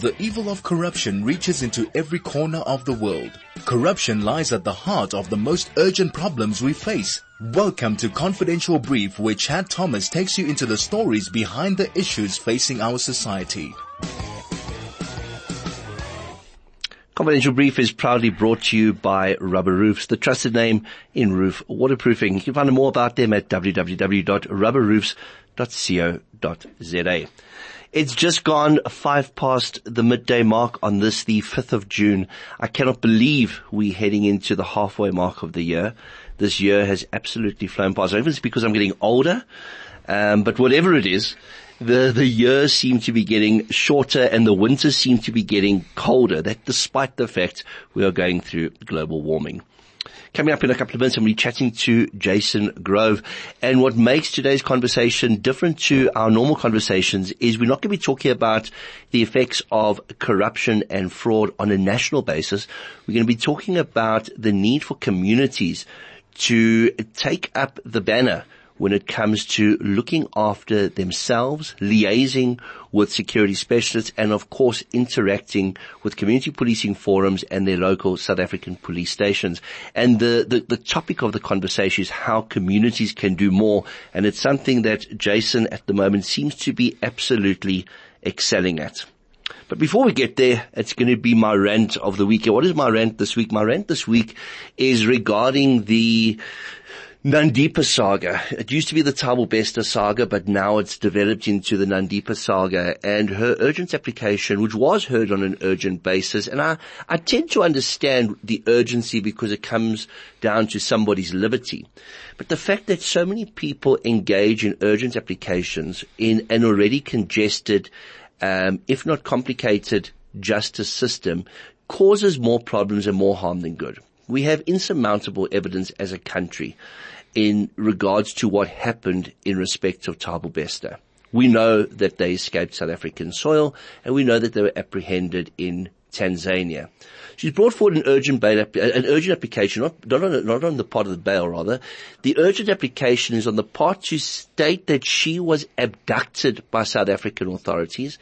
The evil of corruption reaches into every corner of the world. Corruption lies at the heart of the most urgent problems we face. Welcome to Confidential Brief where Chad Thomas takes you into the stories behind the issues facing our society. Confidential Brief is proudly brought to you by Rubber Roofs, the trusted name in roof waterproofing. You can find more about them at www.rubberroofs.co.za. It's just gone five past the midday mark on this, the 5th of June. I cannot believe we're heading into the halfway mark of the year. This year has absolutely flown past. I it's because I'm getting older, um, but whatever it is, the, the years seem to be getting shorter and the winters seem to be getting colder. That despite the fact we are going through global warming. Coming up in a couple of minutes, I'm going to be chatting to Jason Grove. And what makes today's conversation different to our normal conversations is we're not going to be talking about the effects of corruption and fraud on a national basis. We're going to be talking about the need for communities to take up the banner when it comes to looking after themselves, liaising with security specialists, and of course interacting with community policing forums and their local South African police stations. And the, the, the topic of the conversation is how communities can do more. And it's something that Jason at the moment seems to be absolutely excelling at. But before we get there, it's going to be my rant of the week. What is my rant this week? My rant this week is regarding the Nandipha saga. It used to be the Thabo Bester saga, but now it's developed into the Nandipha saga and her urgent application, which was heard on an urgent basis. And I, I tend to understand the urgency because it comes down to somebody's liberty. But the fact that so many people engage in urgent applications in an already congested, um, if not complicated justice system causes more problems and more harm than good. We have insurmountable evidence as a country in regards to what happened in respect of Thabo Bester. We know that they escaped South African soil and we know that they were apprehended in Tanzania. She's brought forward an urgent bail, an urgent application, not, not, on, not on the part of the bail rather. The urgent application is on the part to state that she was abducted by South African authorities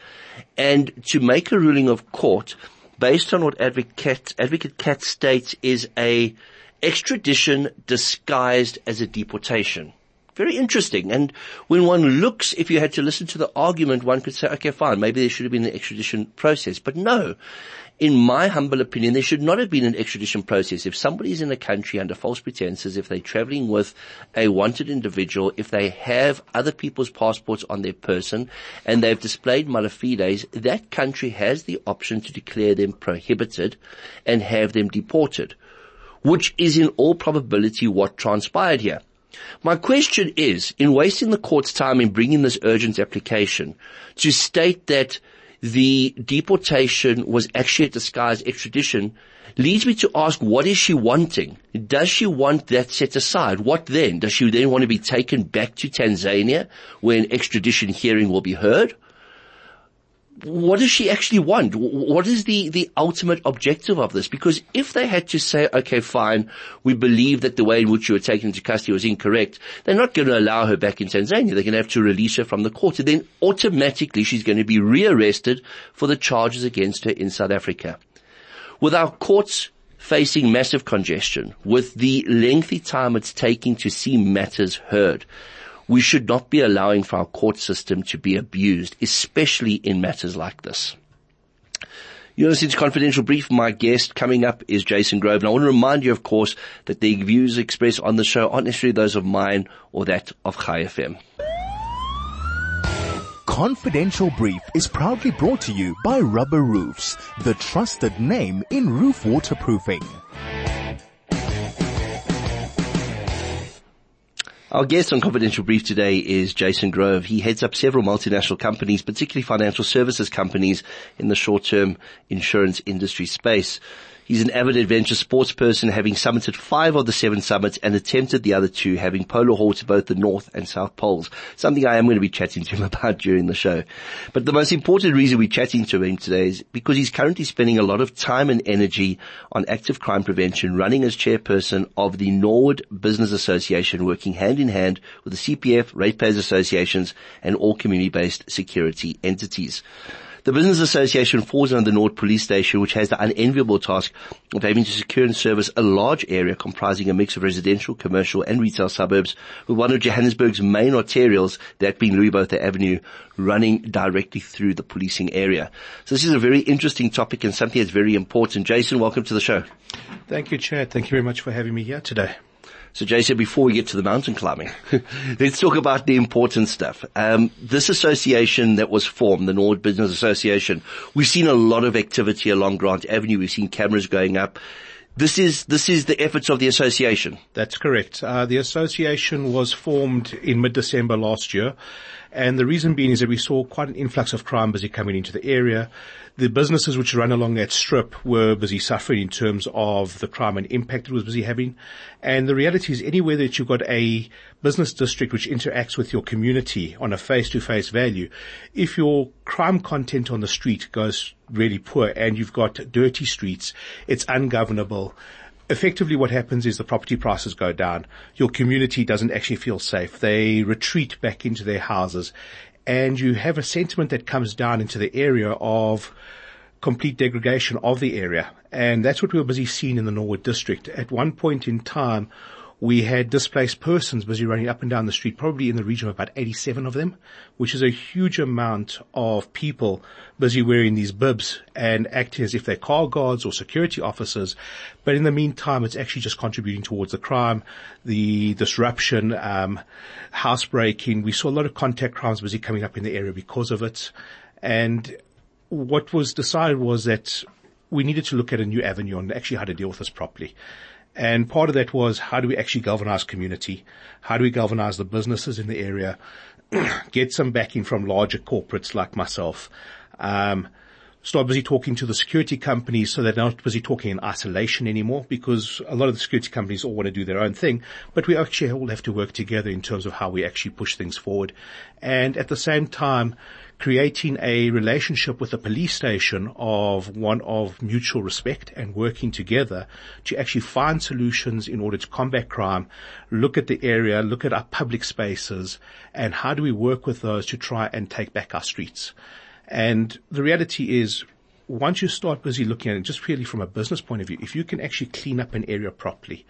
and to make a ruling of court based on what Advocate, Advocate Kat states is a extradition disguised as a deportation. Very interesting. And when one looks, if you had to listen to the argument, one could say, okay, fine, maybe there should have been an extradition process. But no, in my humble opinion, there should not have been an extradition process. If somebody is in a country under false pretenses, if they're traveling with a wanted individual, if they have other people's passports on their person and they've displayed fides, that country has the option to declare them prohibited and have them deported, which is in all probability what transpired here. My question is, in wasting the court's time in bringing this urgent application to state that the deportation was actually a disguised extradition leads me to ask, what is she wanting? Does she want that set aside? What then? Does she then want to be taken back to Tanzania where an extradition hearing will be heard? What does she actually want? What is the, the ultimate objective of this? Because if they had to say, okay, fine, we believe that the way in which you were taken into custody was incorrect, they're not going to allow her back in Tanzania. They're going to have to release her from the court. And then automatically she's going to be rearrested for the charges against her in South Africa. With our courts facing massive congestion, with the lengthy time it's taking to see matters heard, we should not be allowing for our court system to be abused, especially in matters like this. You're listening to Confidential Brief. My guest coming up is Jason Grove. And I want to remind you, of course, that the views expressed on the show aren't necessarily those of mine or that of Chai FM. Confidential Brief is proudly brought to you by Rubber Roofs, the trusted name in roof waterproofing. Our guest on Confidential Brief today is Jason Grove. He heads up several multinational companies, particularly financial services companies in the short-term insurance industry space. He's an avid adventure sports person, having summited five of the seven summits and attempted the other two, having polar haul to both the North and South Poles. Something I am going to be chatting to him about during the show. But the most important reason we're chatting to him today is because he's currently spending a lot of time and energy on active crime prevention, running as chairperson of the Norwood Business Association, working hand in hand with the CPF, ratepayers associations, and all community-based security entities. The Business Association falls under the Norwood Police Station, which has the unenviable task of having to secure and service a large area comprising a mix of residential, commercial and retail suburbs with one of Johannesburg's main arterials, that being Louis Botha Avenue, running directly through the policing area. So this is a very interesting topic and something that's very important. Jason, welcome to the show. Thank you, Chad. Thank you very much for having me here today. So Jay said, before we get to the mountain climbing, let's talk about the important stuff. Um, this association that was formed, the Norwood Business Association, we've seen a lot of activity along Grant Avenue. We've seen cameras going up. This is this is the efforts of the association. That's correct. Uh, the association was formed in mid-December last year, and the reason being is that we saw quite an influx of crime busy coming into the area. The businesses which run along that strip were busy suffering in terms of the crime and impact it was busy having. And the reality is anywhere that you've got a business district which interacts with your community on a face-to-face value, if your crime content on the street goes really poor and you've got dirty streets, it's ungovernable effectively what happens is the property prices go down. Your community doesn't actually feel safe. They retreat back into their houses and you have a sentiment that comes down into the area of complete degradation of the area. And that's what we were busy seeing in the Norwood district. At one point in time, we had displaced persons busy running up and down the street, probably in the region of about 87 of them, which is a huge amount of people busy wearing these bibs and acting as if they're car guards or security officers. But in the meantime, it's actually just contributing towards the crime, the disruption, um, housebreaking. We saw a lot of contact crimes busy coming up in the area because of it. And what was decided was that we needed to look at a new avenue on actually how to deal with this properly. And part of that was how do we actually galvanize community? How do we galvanize the businesses in the area? get some backing from larger corporates like myself. Um, start busy talking to the security companies so they're not busy talking in isolation anymore because a lot of the security companies all want to do their own thing, but we actually all have to work together in terms of how we actually push things forward. And at the same time, creating a relationship with the police station of one of mutual respect and working together to actually find solutions in order to combat crime, look at the area, look at our public spaces, and how do we work with those to try and take back our streets. And the reality is once you start busy looking at it, just purely from a business point of view, if you can actually clean up an area properly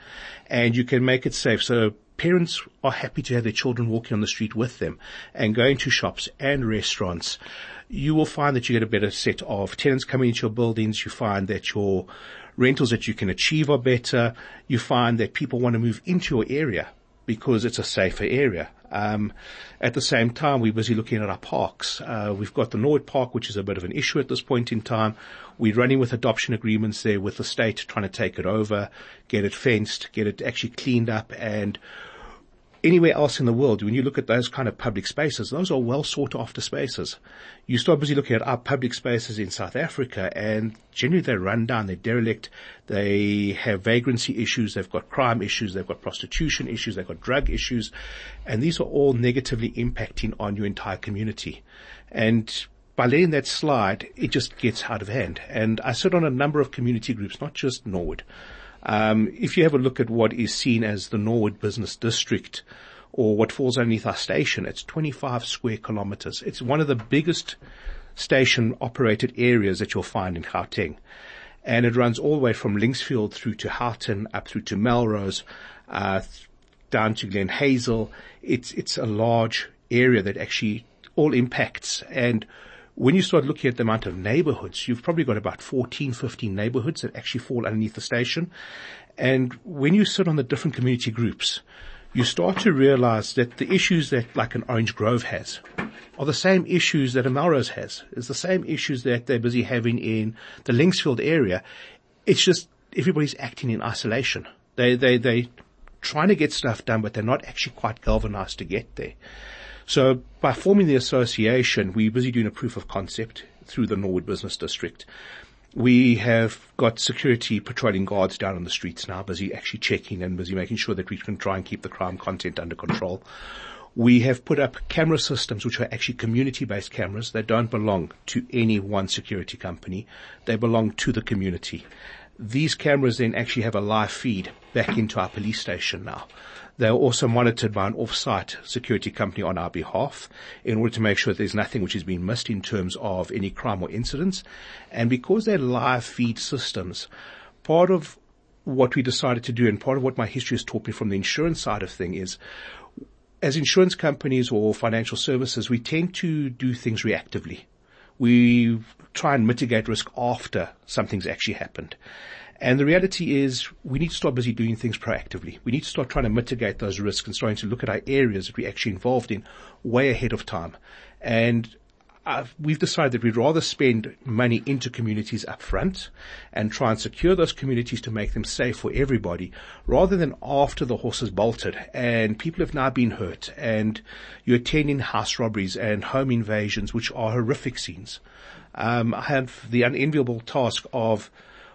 and you can make it safe, so parents are happy to have their children walking on the street with them and going to shops and restaurants, you will find that you get a better set of tenants coming into your buildings. You find that your rentals that you can achieve are better. You find that people want to move into your area because it's a safer area. Um, at the same time, we're busy looking at our parks. Uh, we've got the Norwood Park, which is a bit of an issue at this point in time. We're running with adoption agreements there with the state, trying to take it over, get it fenced, get it actually cleaned up, and anywhere else in the world, when you look at those kind of public spaces, those are well sought after spaces. You start busy looking at our public spaces in South Africa and generally they're run down, they're derelict, they have vagrancy issues, they've got crime issues, they've got prostitution issues, they've got drug issues, and these are all negatively impacting on your entire community. And by letting that slide, it just gets out of hand. And I sit on a number of community groups, not just Norwood. Um, if you have a look at what is seen as the Norwood Business District, or what falls underneath our station, it's 25 square kilometers. It's one of the biggest station operated areas that you'll find in Gauteng. And it runs all the way from Linksfield through to Houghton, up through to Melrose, uh, down to Glenhazel. It's, it's a large area that actually all impacts. And when you start looking at the amount of neighborhoods, you've probably got about 14, 15 neighborhoods that actually fall underneath the station. And when you sit on the different community groups, you start to realize that the issues that like an Orange Grove has are the same issues that a Melrose has. It's the same issues that they're busy having in the Linksfield area. It's just everybody's acting in isolation. They, they, they trying to get stuff done, but they're not actually quite galvanized to get there. So by forming the association, we're busy doing a proof of concept through the Norwood Business District. We have got security patrolling guards down on the streets now, busy actually checking and busy making sure that we can try and keep the crime content under control. We have put up camera systems which are actually community-based cameras. They don't belong to any one security company. They belong to the community. These cameras then actually have a live feed back into our police station now. They are also monitored by an off-site security company on our behalf in order to make sure that there's nothing which has been missed in terms of any crime or incidents. And because they're live feed systems, part of what we decided to do and part of what my history has taught me from the insurance side of thing is as insurance companies or financial services, we tend to do things reactively. We try and mitigate risk after something's actually happened. And the reality is we need to start busy doing things proactively. We need to start trying to mitigate those risks and starting to look at our areas that we're actually involved in way ahead of time. And uh, we've decided that we'd rather spend money into communities up front and try and secure those communities to make them safe for everybody rather than after the horse has bolted and people have now been hurt and you're attending house robberies and home invasions which are horrific scenes. Um, I have the unenviable task of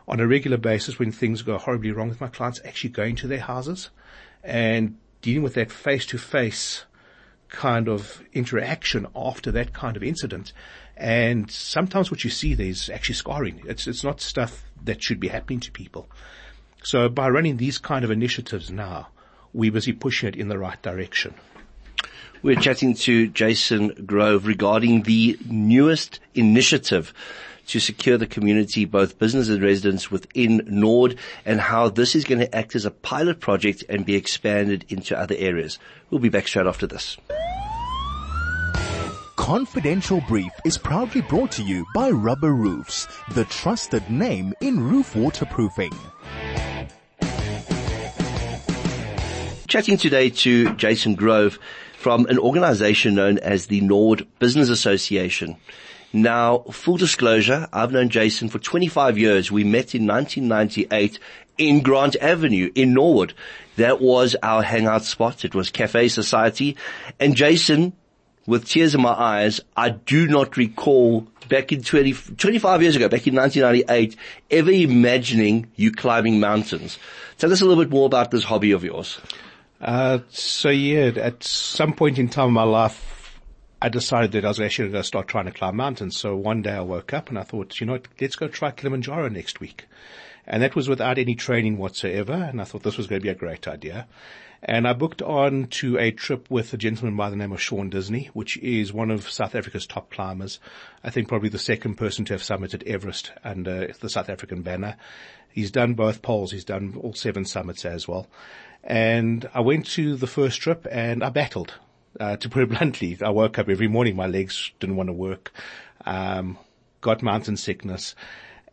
on a regular basis when things go horribly wrong with my clients, actually going to their houses and dealing with that face to face kind of interaction after that kind of incident. And sometimes what you see there is actually scarring. It's, it's not stuff that should be happening to people. So by running these kind of initiatives now, we're busy pushing it in the right direction. We're chatting to Jason Grove regarding the newest initiative to secure the community, both business and residents within Norwood and how this is going to act as a pilot project and be expanded into other areas. We'll be back straight after this. Confidential Brief is proudly brought to you by Rubber Roofs, the trusted name in roof waterproofing. Chatting today to Jason Grove from an organization known as the Norwood Business Association. Now, full disclosure, I've known Jason for 25 years. We met in 1998 in Grant Avenue in Norwood. That was our hangout spot. It was Cafe Society. And Jason, with tears in my eyes, I do not recall back in 20, 25 years ago, back in 1998, ever imagining you climbing mountains. Tell us a little bit more about this hobby of yours. Uh, so yeah, at some point in time in my life, I decided that I was actually going to start trying to climb mountains. So one day I woke up and I thought, you know let's go try Kilimanjaro next week. And that was without any training whatsoever. And I thought this was going to be a great idea. And I booked on to a trip with a gentleman by the name of Sean Disney, which is one of South Africa's top climbers. I think probably the second person to have summited Everest under the South African banner. He's done both poles. He's done all seven summits as well. And I went to the first trip and I battled. Uh, to put it bluntly, I woke up every morning, my legs didn't want to work, um, got mountain sickness.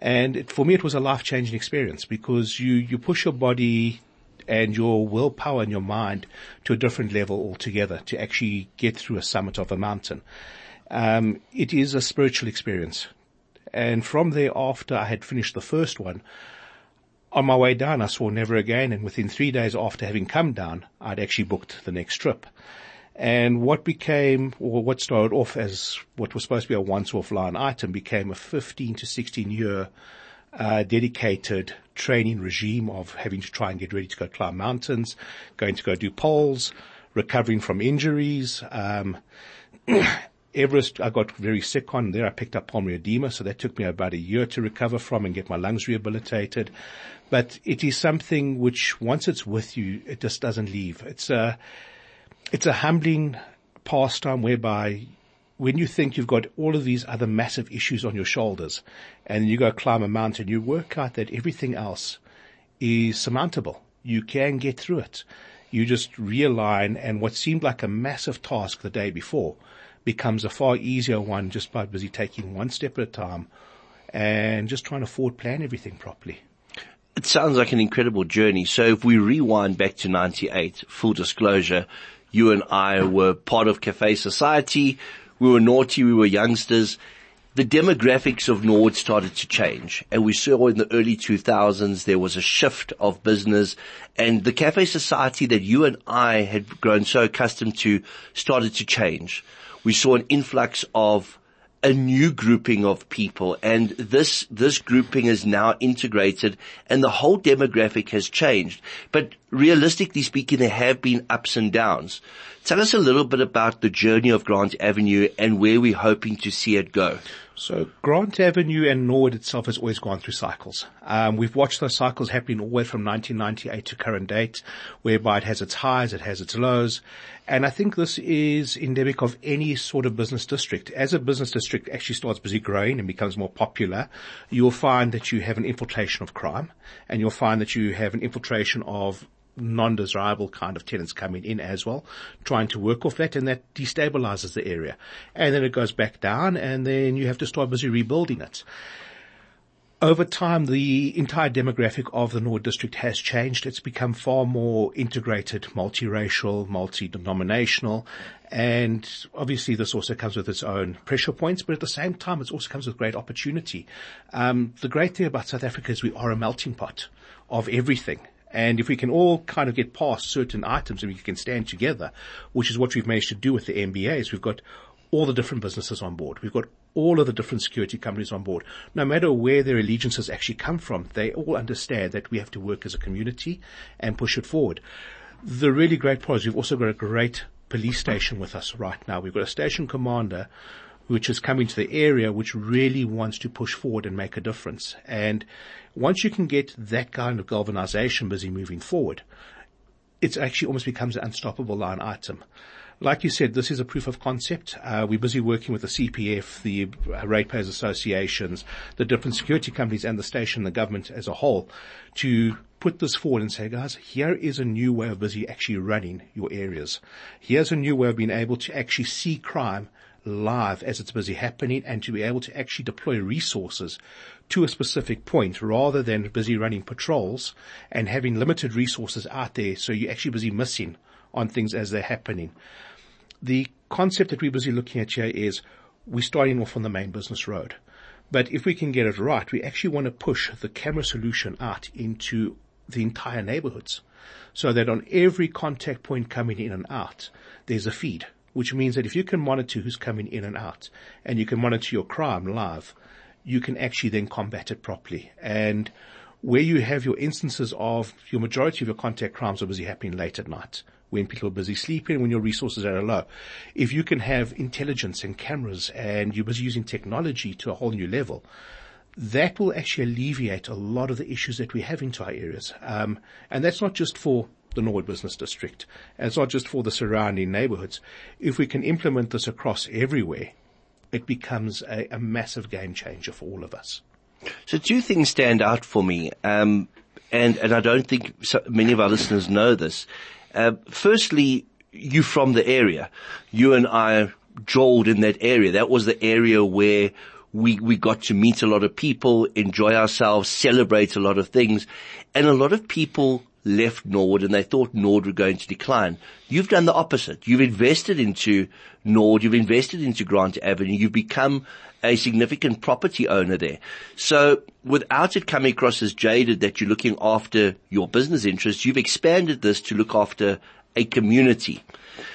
And it, for me, it was a life-changing experience because you, you push your body and your willpower and your mind to a different level altogether to actually get through a summit of a mountain. Um, it is a spiritual experience. And from there, after I had finished the first one, on my way down, I swore never again. And within three days after having come down, I'd actually booked the next trip. And what became, or what started off as what was supposed to be a once-off line item became a 15 to 16 year uh, dedicated training regime of having to try and get ready to go climb mountains, going to go do poles, recovering from injuries. Um, Everest, I got very sick on there. I picked up pulmonary edema, so that took me about a year to recover from and get my lungs rehabilitated. But it is something which once it's with you, it just doesn't leave. It's a, it's a humbling pastime whereby when you think you've got all of these other massive issues on your shoulders and you go climb a mountain, you work out that everything else is surmountable. You can get through it. You just realign and what seemed like a massive task the day before becomes a far easier one just by busy taking one step at a time and just trying to forward plan everything properly. It sounds like an incredible journey. So if we rewind back to 98, full disclosure, you and I were part of Cafe Society. We were naughty. We were youngsters. The demographics of Norwood started to change and we saw in the early 2000s there was a shift of business and the cafe society that you and I had grown so accustomed to started to change. We saw an influx of a new grouping of people and this, this grouping is now integrated and the whole demographic has changed. But realistically speaking, there have been ups and downs. Tell us a little bit about the journey of Grant Avenue and where we're hoping to see it go. So Grant Avenue and Norwood itself has always gone through cycles. Um, we've watched those cycles happening all the way from 1998 to current date, whereby it has its highs, it has its lows. And I think this is endemic of any sort of business district. As a business district actually starts busy growing and becomes more popular, you'll find that you have an infiltration of crime and you'll find that you have an infiltration of non-desirable kind of tenants coming in as well, trying to work off that and that destabilizes the area. And then it goes back down and then you have to start busy rebuilding it. Over time, the entire demographic of the Norwood district has changed. It's become far more integrated, multiracial, multi-denominational, and obviously this also comes with its own pressure points, but at the same time, it also comes with great opportunity. Um, the great thing about South Africa is we are a melting pot of everything. And if we can all kind of get past certain items and we can stand together, which is what we've managed to do with the MBAs, we've got all the different businesses on board. We've got all of the different security companies on board. No matter where their allegiances actually come from, they all understand that we have to work as a community and push it forward. The really great part is we've also got a great police station with us right now. We've got a station commander which is coming to the area which really wants to push forward and make a difference. And once you can get that kind of galvanization busy moving forward, it actually almost becomes an unstoppable line item. Like you said, this is a proof of concept. Uh, we're busy working with the CPF, the ratepayers associations, the different security companies and the station, the government as a whole to put this forward and say, guys, here is a new way of busy actually running your areas. Here's a new way of being able to actually see crime live as it's busy happening and to be able to actually deploy resources to a specific point rather than busy running patrols and having limited resources out there so you're actually busy missing on things as they're happening. The concept that we're busy looking at here is we're starting off on the main business road. But if we can get it right, we actually want to push the camera solution out into the entire neighborhoods so that on every contact point coming in and out, there's a feed which means that if you can monitor who's coming in and out and you can monitor your crime live, you can actually then combat it properly. And where you have your instances of your majority of your contact crimes are busy happening late at night when people are busy sleeping, when your resources are low. If you can have intelligence and cameras and you're busy using technology to a whole new level, that will actually alleviate a lot of the issues that we have into our areas. Um, and that's not just for the Norwood Business District. And it's not just for the surrounding neighborhoods. If we can implement this across everywhere, it becomes a, a massive game changer for all of us. So two things stand out for me, um, and and I don't think so many of our listeners know this. Uh, firstly, you from the area, you and I jolled in that area. That was the area where we we got to meet a lot of people, enjoy ourselves, celebrate a lot of things, and a lot of people left Norwood and they thought Norwood were going to decline. You've done the opposite. You've invested into Norwood, you've invested into Grant Avenue, you've become a significant property owner there. So without it coming across as jaded that you're looking after your business interests, you've expanded this to look after a community.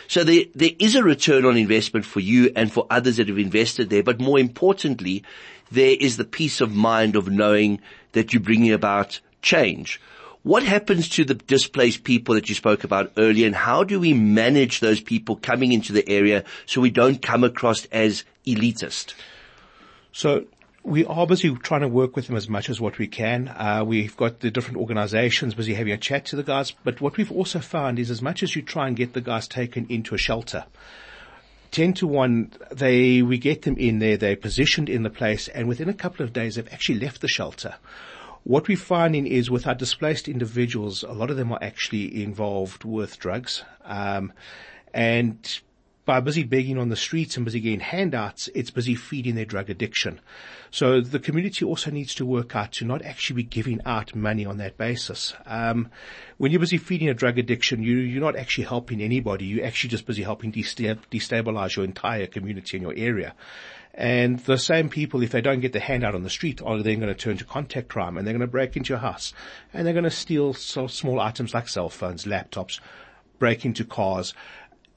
So there, there is a return on investment for you and for others that have invested there, but more importantly, there is the peace of mind of knowing that you're bringing about change. What happens to the displaced people that you spoke about earlier and how do we manage those people coming into the area so we don't come across as elitist? So we are busy trying to work with them as much as what we can. Uh, we've got the different organizations busy having a chat to the guys. But what we've also found is as much as you try and get the guys taken into a shelter, 10 to 1, they, we get them in there, they're positioned in the place and within a couple of days they've actually left the shelter. What we're finding is with our displaced individuals, a lot of them are actually involved with drugs. Um, and by busy begging on the streets and busy getting handouts, it's busy feeding their drug addiction. So the community also needs to work out to not actually be giving out money on that basis. Um, when you're busy feeding a drug addiction, you, you're not actually helping anybody. You're actually just busy helping destabilize your entire community in your area. And the same people, if they don't get the handout on the street, are then going to turn to contact crime and they're going to break into your house and they're going to steal so small items like cell phones, laptops, break into cars.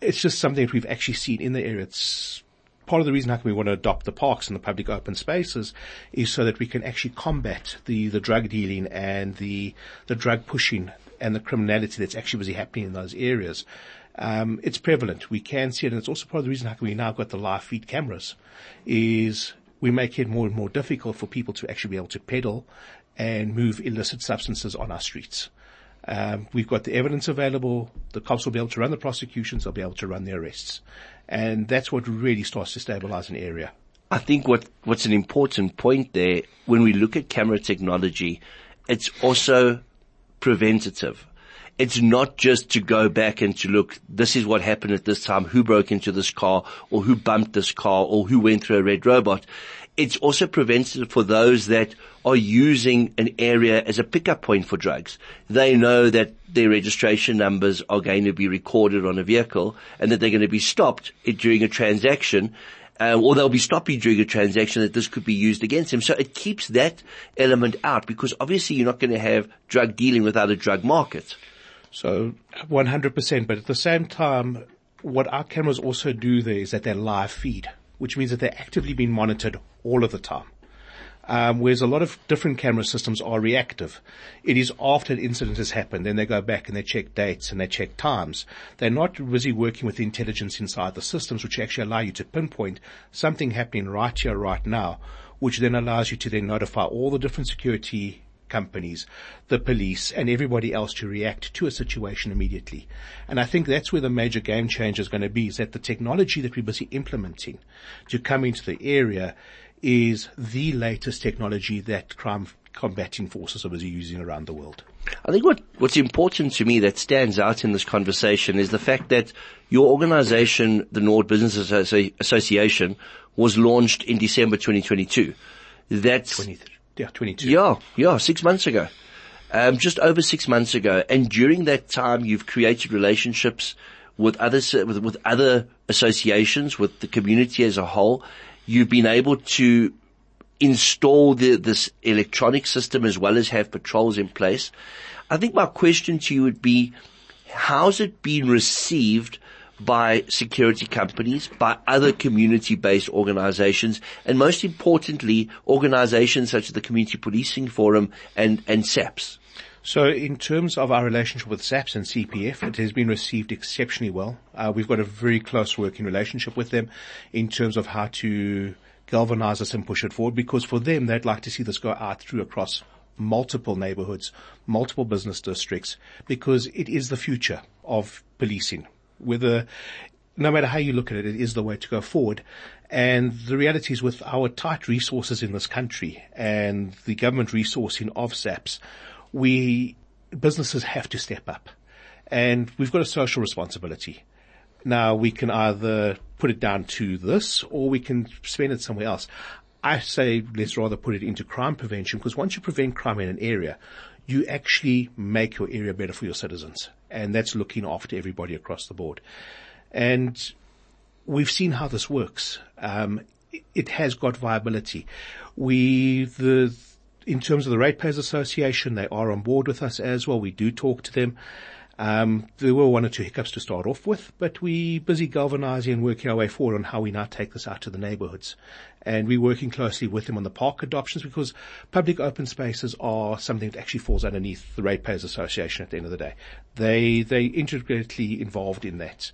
It's just something that we've actually seen in the area. It's part of the reason how we want to adopt the parks and the public open spaces is so that we can actually combat the, the drug dealing and the, the drug pushing and the criminality that's actually busy happening in those areas, um, it's prevalent. We can see it, and it's also part of the reason how we now got the live feed cameras, is we make it more and more difficult for people to actually be able to peddle and move illicit substances on our streets. Um, we've got the evidence available. The cops will be able to run the prosecutions. They'll be able to run the arrests, and that's what really starts to stabilize an area. I think what, what's an important point there, when we look at camera technology, it's also preventative. It's not just to go back and to look, this is what happened at this time, who broke into this car, or who bumped this car, or who went through a red robot. It's also preventative for those that are using an area as a pickup point for drugs. They know that their registration numbers are going to be recorded on a vehicle and that they're going to be stopped during a transaction uh, or they'll be stopping during a transaction that this could be used against them. So it keeps that element out because obviously you're not going to have drug dealing without a drug market. So 100%, but at the same time, what our cameras also do there is that they're live feed, which means that they're actively being monitored all of the time um, whereas a lot of different camera systems are reactive. It is after an incident has happened, then they go back and they check dates and they check times. They're not busy working with the intelligence inside the systems, which actually allow you to pinpoint something happening right here, right now, which then allows you to then notify all the different security companies, the police, and everybody else to react to a situation immediately. And I think that's where the major game changer is going to be, is that the technology that we're busy implementing to come into the area is the latest technology that crime combating forces are busy using around the world. I think what, what's important to me that stands out in this conversation is the fact that your organization, the Norwood Business Association, was launched in December 2022. That's 23, yeah, 22. Yeah, yeah, six months ago. Um, just over six months ago. And during that time, you've created relationships with other, with, with other associations, with the community as a whole you've been able to install the, this electronic system as well as have patrols in place. I think my question to you would be, how's it been received by security companies, by other community-based organizations, and most importantly, organizations such as the Community Policing Forum and, and SAPS? So in terms of our relationship with SAPS and CPF, it has been received exceptionally well. Uh, we've got a very close working relationship with them in terms of how to galvanize us and push it forward because for them, they'd like to see this go out through across multiple neighborhoods, multiple business districts, because it is the future of policing. Whether, no matter how you look at it, it is the way to go forward. And the reality is with our tight resources in this country and the government resourcing of SAPS, we, businesses have to step up and we've got a social responsibility. Now we can either put it down to this or we can spend it somewhere else. I say let's rather put it into crime prevention because once you prevent crime in an area, you actually make your area better for your citizens. And that's looking after everybody across the board. And we've seen how this works. Um, it has got viability. We, the, in terms of the Ratepayers Association, they are on board with us as well. We do talk to them. Um, there were one or two hiccups to start off with, but we busy galvanizing and working our way forward on how we now take this out to the neighborhoods. And we're working closely with them on the park adoptions because public open spaces are something that actually falls underneath the Ratepayers Association at the end of the day. They, they intricately involved in that.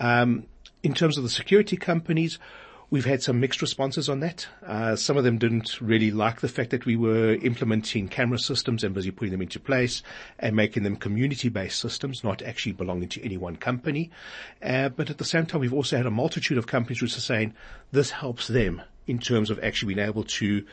Um, in terms of the security companies, We've had some mixed responses on that. Uh, some of them didn't really like the fact that we were implementing camera systems and busy putting them into place and making them community-based systems, not actually belonging to any one company. Uh, but at the same time, we've also had a multitude of companies which are saying this helps them in terms of actually being able to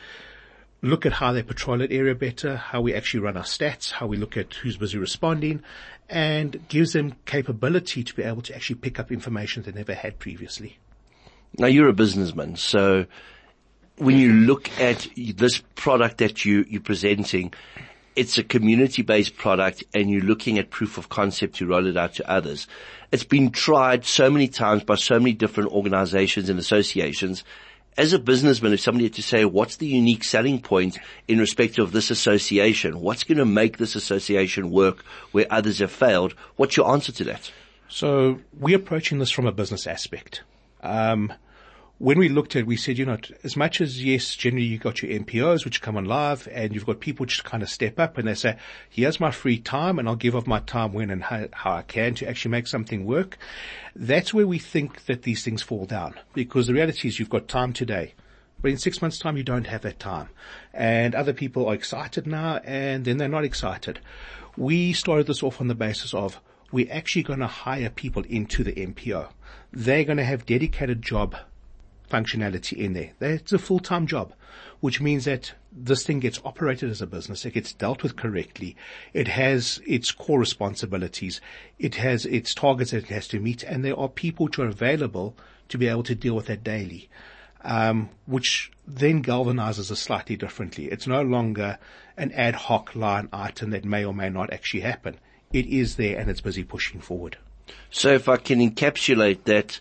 look at how they patrol that area better, how we actually run our stats, how we look at who's busy responding, and gives them capability to be able to actually pick up information they never had previously. Now you're a businessman, so when you mm-hmm. look at this product that you, you're presenting, it's a community-based product and you're looking at proof of concept to roll it out to others. It's been tried so many times by so many different organizations and associations. As a businessman, if somebody had to say, what's the unique selling point in respect of this association? What's going to make this association work where others have failed? What's your answer to that? So we're approaching this from a business aspect. Um, when we looked at it, we said, you know, as much as yes, generally you've got your NPOs which come on live and you've got people which kind of step up and they say, here's my free time and I'll give up my time when and how, how I can to actually make something work. That's where we think that these things fall down because the reality is you've got time today. But in six months time, you don't have that time. And other people are excited now and then they're not excited. We started this off on the basis of we're actually going to hire people into the NPO. They're going to have dedicated job functionality in there. It's a full-time job, which means that this thing gets operated as a business. It gets dealt with correctly. It has its core responsibilities. It has its targets that it has to meet and there are people which are available to be able to deal with that daily. Um, which then galvanizes us slightly differently. It's no longer an ad hoc line item that may or may not actually happen. It is there and it's busy pushing forward. So if I can encapsulate that,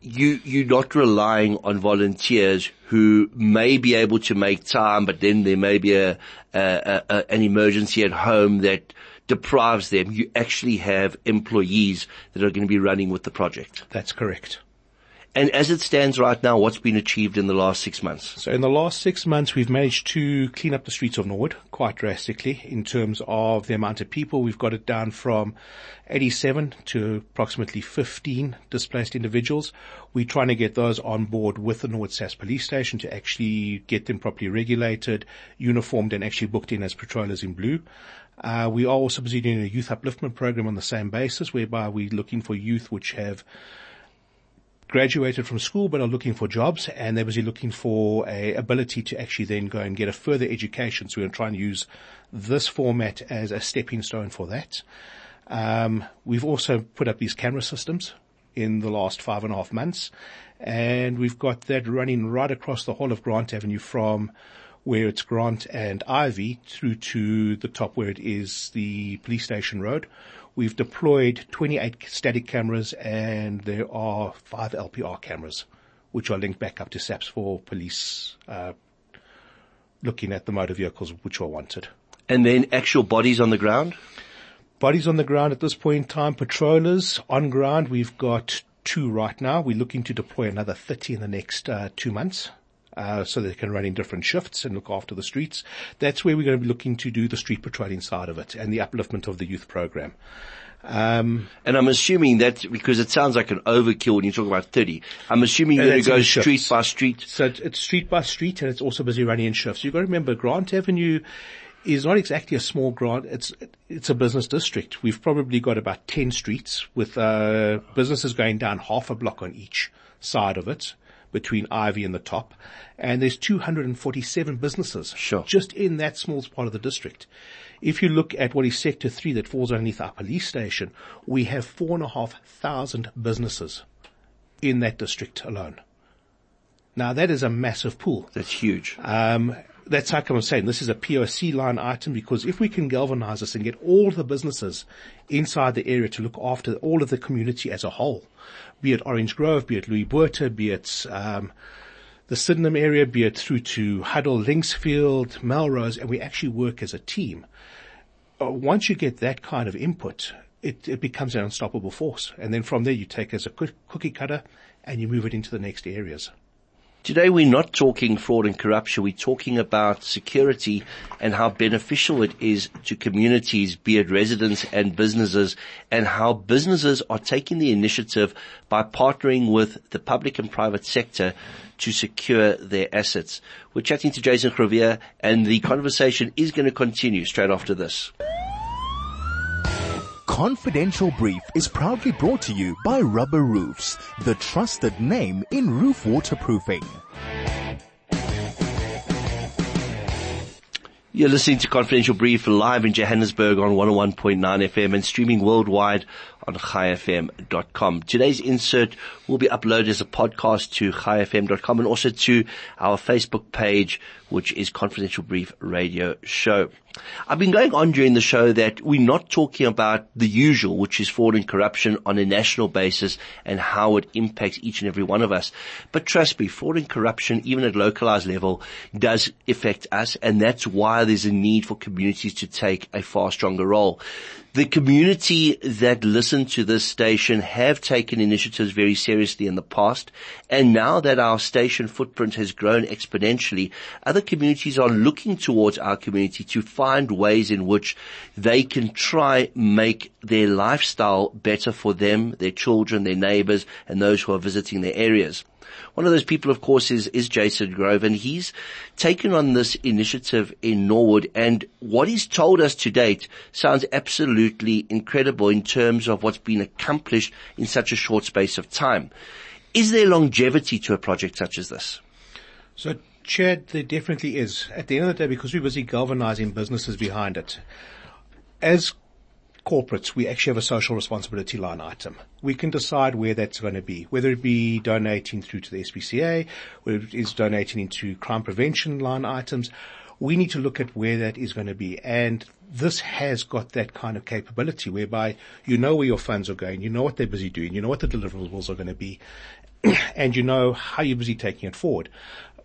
you, you're not relying on volunteers who may be able to make time, but then there may be a, a, a, an emergency at home that deprives them. You actually have employees that are going to be running with the project. That's correct. And as it stands right now, what's been achieved in the last six months? So in the last six months, we've managed to clean up the streets of Norwood quite drastically in terms of the amount of people. We've got it down from 87 to approximately 15 displaced individuals. We're trying to get those on board with the Norwood SAPS police station to actually get them properly regulated, uniformed and actually booked in as patrollers in blue. Uh, we are also busy doing a youth upliftment program on the same basis whereby we're looking for youth which have graduated from school but are looking for jobs and they're busy looking for a ability to actually then go and get a further education. So we're going to try and use this format as a stepping stone for that. Um, we've also put up these camera systems in the last five and a half months and we've got that running right across the whole of Grant Avenue from where it's Grant and Ivy through to the top where it is the police station road We've deployed 28 static cameras and there are five LPR cameras, which are linked back up to SAPS for police, uh, looking at the motor vehicles which are wanted. And then actual bodies on the ground? Bodies on the ground at this point in time, patrollers on ground. We've got two right now. We're looking to deploy another 30 in the next uh, two months uh, so they can run in different shifts and look after the streets. That's where we're going to be looking to do the street patrolling side of it and the upliftment of the youth program. Um, and I'm assuming that because it sounds like an overkill when you talk about 30, I'm assuming you're going to go street by street. So it's street by street and it's also busy running in shifts. You've got to remember Grant Avenue is not exactly a small grant. It's, it's a business district. We've probably got about 10 streets with, uh, businesses going down half a block on each side of it between Ivy and the top. And there's 247 businesses sure. just in that small part of the district. If you look at what is sector three that falls underneath our police station, we have four and a half thousand businesses in that district alone. Now that is a massive pool. That's huge. Um, that's how I'm saying this is a POC line item because if we can galvanize this and get all the businesses inside the area to look after all of the community as a whole, be it Orange Grove, be it Louis Botha, be it, um, the Sydenham area, be it through to Huddle, Linksfield, Melrose, and we actually work as a team. Uh, once you get that kind of input, it, it becomes an unstoppable force. And then from there you take as a cookie cutter and you move it into the next areas. Today we're not talking fraud and corruption. We're talking about security and how beneficial it is to communities, be it residents and businesses, and how businesses are taking the initiative by partnering with the public and private sector to secure their assets. We're chatting to Jason Grove and the conversation is going to continue straight after this. Confidential Brief is proudly brought to you by Rubber Roofs, the trusted name in roof waterproofing. You're listening to Confidential Brief live in Johannesburg on 101.9 FM and streaming worldwide on chaifm.com. Today's insert will be uploaded as a podcast to chaifm.com and also to our Facebook page, which is Confidential Brief Radio Show. I've been going on during the show that we're not talking about the usual, which is fraud and corruption on a national basis and how it impacts each and every one of us. But trust me, fraud and corruption, even at localized level, does affect us and that's why there's a need for communities to take a far stronger role The community that listen to this station have taken initiatives very seriously in the past. And now that our station footprint has grown exponentially, other communities are looking towards our community to find ways in which they can try make their lifestyle better for them, their children, their neighbors, and those who are visiting their areas. One of those people, of course, is, is Jason Grove and he's taken on this initiative in Norwood and what he's told us to date sounds absolutely incredible in terms of what's been accomplished in such a short space of time. Is there longevity to a project such as this? So Chad, there definitely is. At the end of the day, because we're busy galvanizing businesses behind it, as corporates, we actually have a social responsibility line item. We can decide where that's going to be, whether it be donating through to the SPCA, whether it is donating into crime prevention line items. We need to look at where that is going to be. And this has got that kind of capability whereby you know where your funds are going, you know what they're busy doing, you know what the deliverables are going to be, and you know how you're busy taking it forward.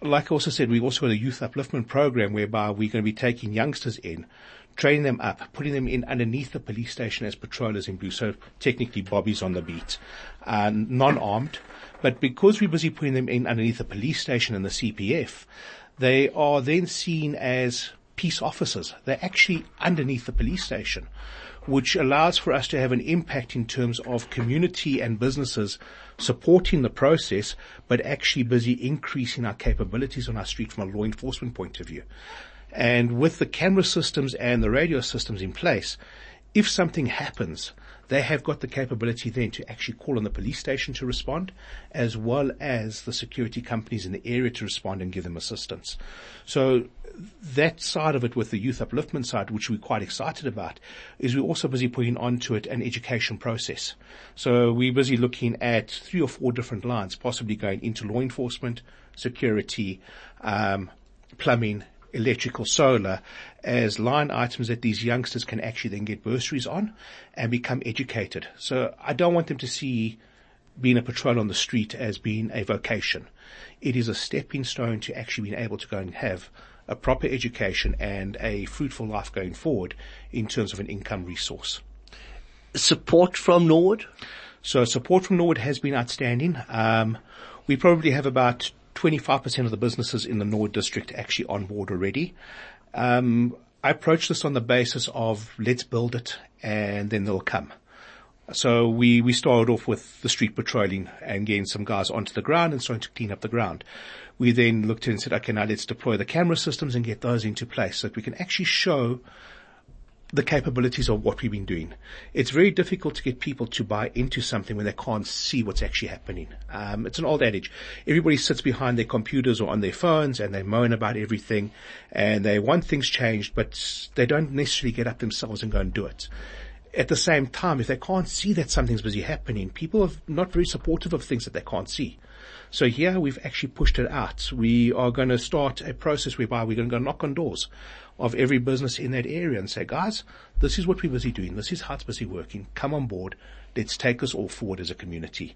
Like I also said, we've also got a youth upliftment program whereby we're going to be taking youngsters in training them up, putting them in underneath the police station as patrollers in blue. So technically Bobby's on the beat, uh, non-armed. But because we're busy putting them in underneath the police station and the CPF, they are then seen as peace officers. They're actually underneath the police station, which allows for us to have an impact in terms of community and businesses supporting the process, but actually busy increasing our capabilities on our street from a law enforcement point of view. And with the camera systems and the radio systems in place, if something happens, they have got the capability then to actually call on the police station to respond, as well as the security companies in the area to respond and give them assistance. So that side of it with the youth upliftment side, which we're quite excited about, is we're also busy putting onto it an education process. So we're busy looking at three or four different lines, possibly going into law enforcement, security, um, plumbing, electrical, solar as line items that these youngsters can actually then get bursaries on and become educated. So I don't want them to see being a patrol on the street as being a vocation. It is a stepping stone to actually being able to go and have a proper education and a fruitful life going forward in terms of an income resource. Support from Norwood? So support from Norwood has been outstanding. Um, we probably have about 25% of the businesses in the Norwood district actually on board already. Um, I approached this on the basis of let's build it and then they'll come. So we, we started off with the street patrolling and getting some guys onto the ground and starting to clean up the ground. We then looked and said, okay, now let's deploy the camera systems and get those into place so that we can actually show the capabilities of what we've been doing. It's very difficult to get people to buy into something when they can't see what's actually happening. Um, it's an old adage. Everybody sits behind their computers or on their phones and they moan about everything and they want things changed, but they don't necessarily get up themselves and go and do it. At the same time, if they can't see that something's busy happening, people are not very supportive of things that they can't see. So here we've actually pushed it out. We are going to start a process whereby we're going to go knock on doors of every business in that area and say, guys, this is what we're busy doing. This is how it's busy working. Come on board. Let's take us all forward as a community.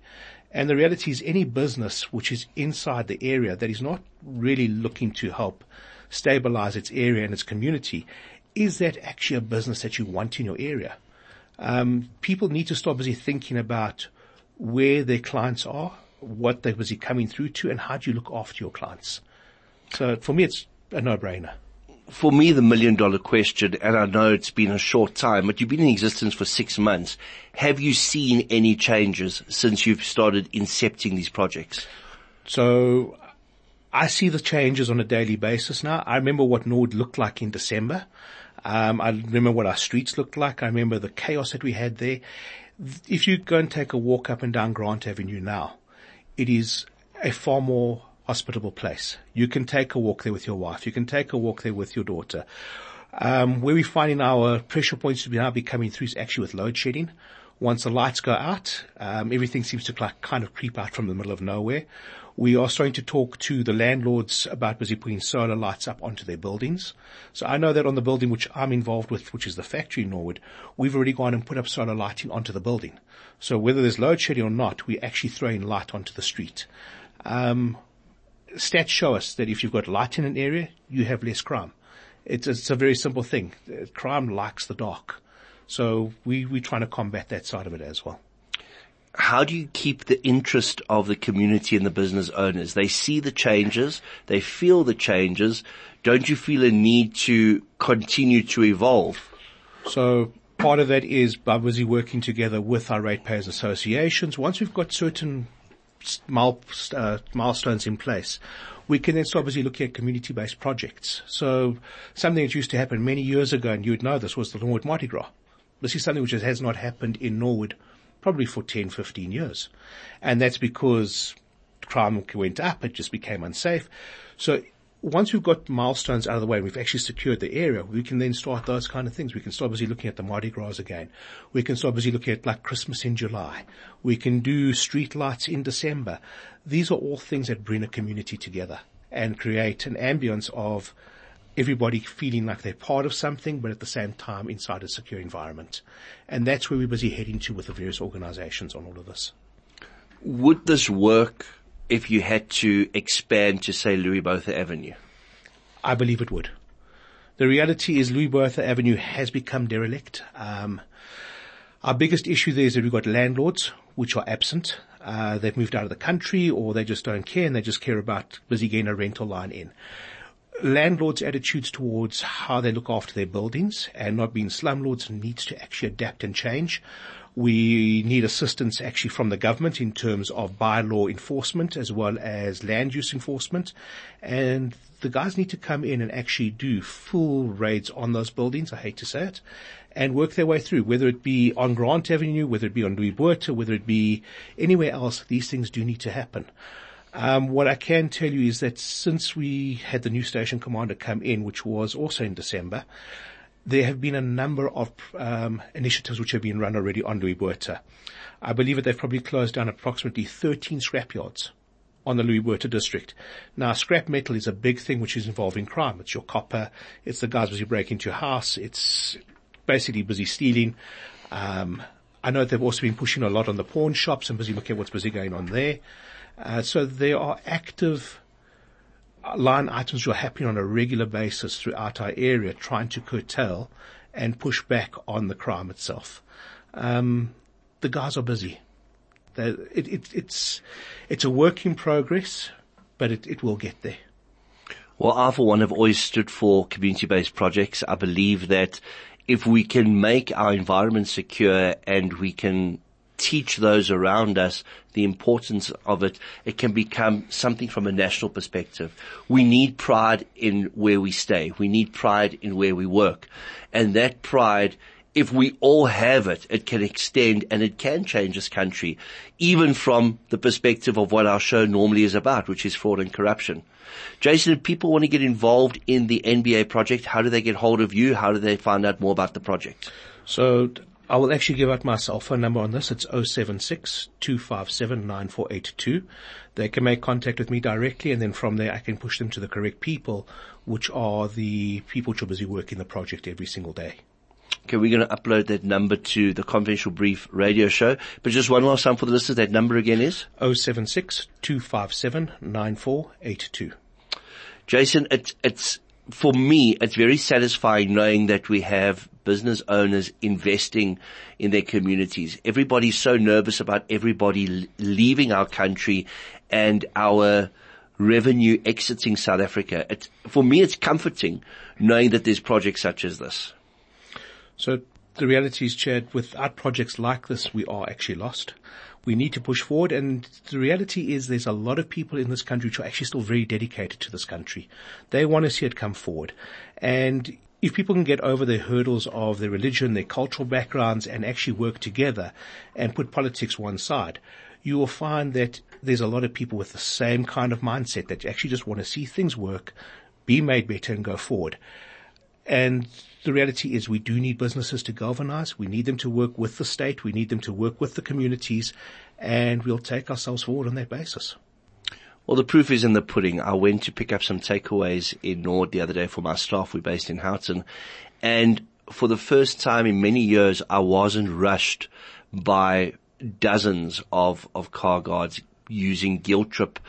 And the reality is any business which is inside the area that is not really looking to help stabilize its area and its community, is that actually a business that you want in your area? Um, people need to start busy thinking about where their clients are, what they're busy coming through to, and how do you look after your clients. So for me, it's a no-brainer for me, the million dollar question, and I know it's been a short time, but you've been in existence for six months. Have you seen any changes since you've started incepting these projects? So I see the changes on a daily basis now. I remember what Norwood looked like in December. Um, I remember what our streets looked like. I remember the chaos that we had there. If you go and take a walk up and down Grant Avenue now, it is a far more hospitable place. You can take a walk there with your wife. You can take a walk there with your daughter. Um, where we finding our pressure points to be now be coming through is actually with load shedding. Once the lights go out, um, everything seems to like kind of creep out from the middle of nowhere. We are starting to talk to the landlords about busy putting solar lights up onto their buildings. So I know that on the building which I'm involved with, which is the factory in Norwood, we've already gone and put up solar lighting onto the building. So whether there's load shedding or not, we're actually throwing light onto the street. Um, stats show us that if you've got light in an area, you have less crime. It's, it's a very simple thing. Crime likes the dark. So we, we're trying to combat that side of it as well. How do you keep the interest of the community and the business owners? They see the changes, they feel the changes. Don't you feel a need to continue to evolve? So part of that is busy working together with our ratepayers associations. Once we've got certain uh, milestones in place, we can then start busy looking at community-based projects. So something that used to happen many years ago, and you would know this, was the Norwood Mardi Gras. This is something which has not happened in Norwood probably for 10, 15 years. And that's because crime went up, it just became unsafe. So once we've got milestones out of the way, and we've actually secured the area, we can then start those kind of things. We can start busy looking at the Mardi Gras again. We can start busy looking at like Christmas in July. We can do street lights in December. These are all things that bring a community together and create an ambience of everybody feeling like they're part of something, but at the same time inside a secure environment. And that's where we're busy heading to with the various organizations on all of this. Would this work if you had to expand to say Louis Botha Avenue? I believe it would. The reality is Louis Botha Avenue has become derelict. Um, our biggest issue there is that we've got landlords which are absent. Uh, they've moved out of the country or they just don't care and they just care about busy getting a rental line in. Landlords' attitudes towards how they look after their buildings and not being slumlords needs to actually adapt and change. We need assistance actually from the government in terms of bylaw enforcement as well as land use enforcement. And the guys need to come in and actually do full raids on those buildings. I hate to say it and work their way through, whether it be on Grant Avenue, whether it be on Louis Botha, whether it be anywhere else. These things do need to happen. Um, what I can tell you is that since we had the new station commander come in, which was also in December, there have been a number of um, initiatives which have been run already on Louis Botha. I believe that they've probably closed down approximately 13 scrapyards on the Louis Botha district. Now, scrap metal is a big thing which is involving crime. It's your copper. It's the guys busy breaking into your house. It's basically busy stealing. Um, I know they've also been pushing a lot on the pawn shops and busy looking at what's busy going on there. Uh, so there are active line items are happening on a regular basis throughout our area trying to curtail and push back on the crime itself. Um, the guys are busy. It, it, it's, it's a work in progress, but it, it will get there. Well, I for one have always stood for community-based projects. I believe that if we can make our environment secure and we can teach those around us the importance of it, it can become something from a national perspective. We need pride in where we stay. We need pride in where we work. And that pride, if we all have it, it can extend and it can change this country, even from the perspective of what our show normally is about, which is fraud and corruption. Jason, if people want to get involved in the NBA project, how do they get hold of you? How do they find out more about the project? So I will actually give out my cell phone number on this. It's 076 257 9482. They can make contact with me directly and then from there I can push them to the correct people, which are the people which are busy working the project every single day. Okay, we're going to upload that number to the Confidential Brief radio show. But just one last time for the listeners, that number again is? 076 257 Jason, it's, it's, for me, it's very satisfying knowing that we have business owners investing in their communities. Everybody's so nervous about everybody leaving our country and our revenue exiting South Africa. It's, for me, it's comforting knowing that there's projects such as this. So the reality is, Chad, without projects like this, we are actually lost. We need to push forward and the reality is there's a lot of people in this country who are actually still very dedicated to this country. They want to see it come forward. And if people can get over the hurdles of their religion, their cultural backgrounds and actually work together and put politics one side, you will find that there's a lot of people with the same kind of mindset that actually just want to see things work, be made better and go forward. And the reality is we do need businesses to galvanize. We need them to work with the state. We need them to work with the communities and we'll take ourselves forward on that basis. Well, the proof is in the pudding. I went to pick up some takeaways in Norwood the other day for my staff. We're based in Houghton. And for the first time in many years, I wasn't rushed by dozens of, of car guards using guilt trip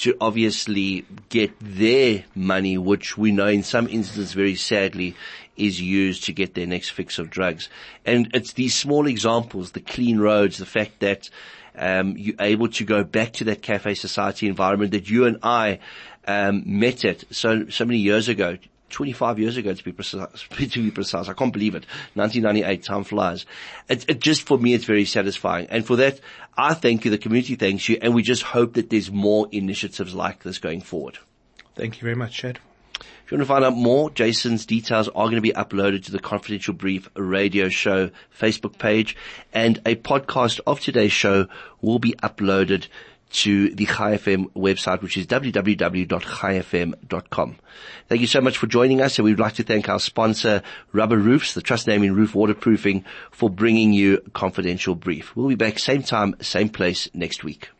to obviously get their money, which we know in some instances very sadly is used to get their next fix of drugs. And it's these small examples, the clean roads, the fact that um, you're able to go back to that cafe society environment that you and I um, met it so so many years ago. 25 years ago to be precise, to be precise. I can't believe it. 1998, time flies. It, it just, for me, it's very satisfying. And for that, I thank you, the community thanks you, and we just hope that there's more initiatives like this going forward. Thank you very much, Chad. If you want to find out more, Jason's details are going to be uploaded to the Confidential Brief radio show Facebook page and a podcast of today's show will be uploaded to the Chai FM website, which is www.chaifm.com. Thank you so much for joining us, and we'd like to thank our sponsor, Rubber Roofs, the trust name in roof waterproofing, for bringing you Confidential Brief. We'll be back same time, same place next week.